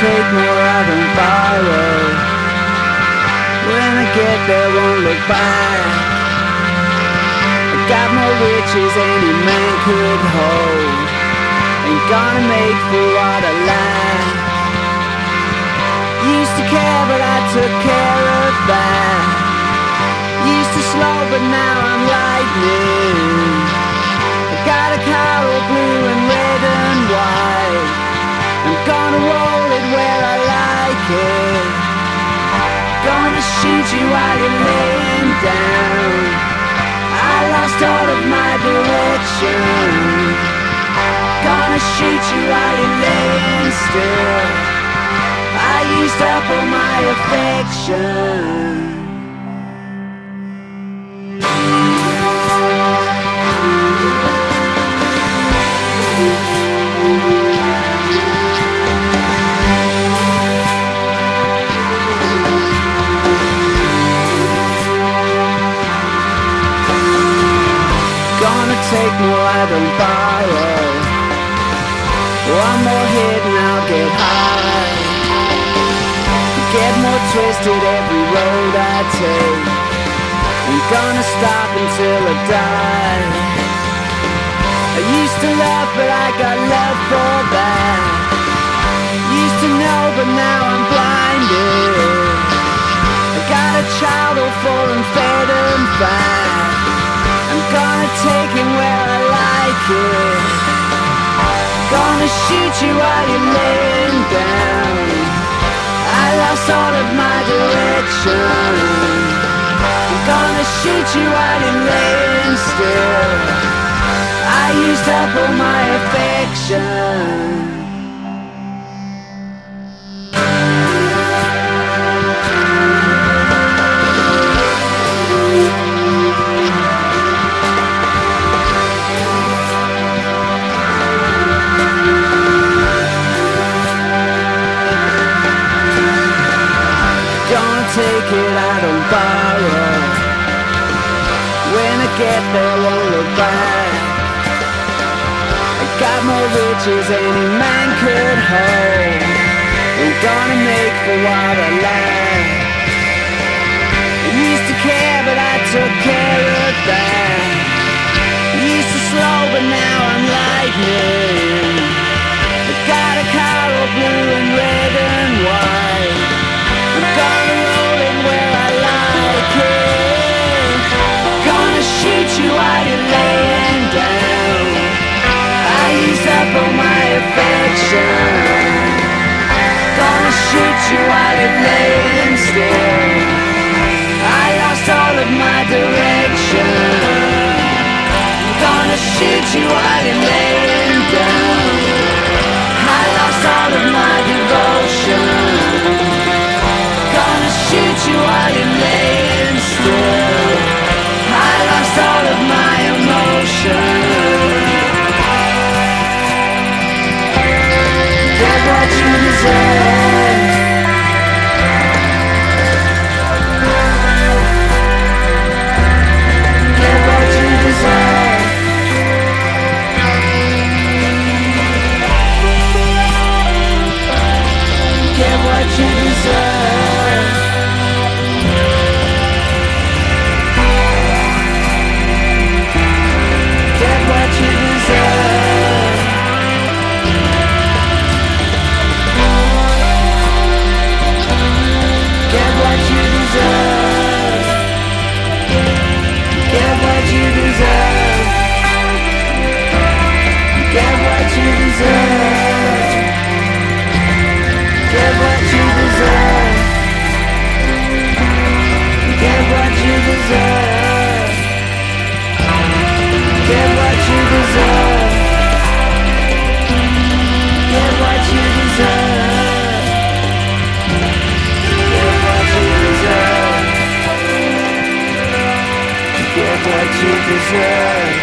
take more, I don't borrow. When I get there, won't look back. I got more riches any man could hold. Ain't gonna make for what I lack. Used to care, but I took care of that. Used to slow, but now I'm lightning. Shoot you while you're laying down. I lost all of my direction. Gonna shoot you while you're laying still. I used up all my affection. One more hit and I'll get high. Get more twisted every road I take. Ain't gonna stop until I die. I used to love, but I got love for that. Used to know, but now I'm blinded. I got a child all full and fed and fat. I'm gonna take him where I like it. Shoot you while you're laying down. I lost all of my direction. I'm gonna shoot you while you're laying still. I used up all my affection. It, I don't borrow. When I get there, won't look back. I got more riches any man could hold. Ain't gonna make for what I lack. I used to care, but I took care of that. Used to slow, but now I'm lightning. Up all my affection. Gonna shoot you while you're laying still. I lost all of my direction. Gonna shoot you Jesus. Get what you deserve. Get what you deserve. Get what you deserve. Get what you deserve.